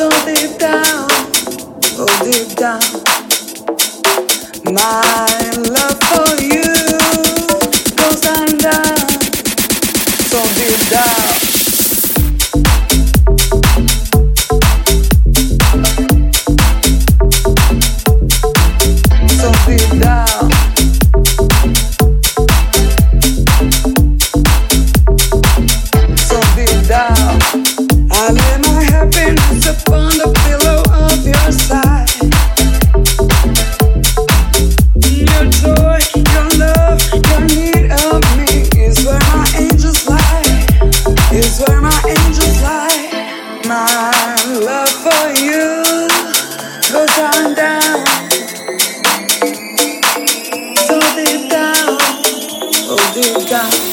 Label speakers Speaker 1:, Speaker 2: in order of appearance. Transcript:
Speaker 1: so deep down, oh deep down, my love for you goes down, down, so deep down. I'm down.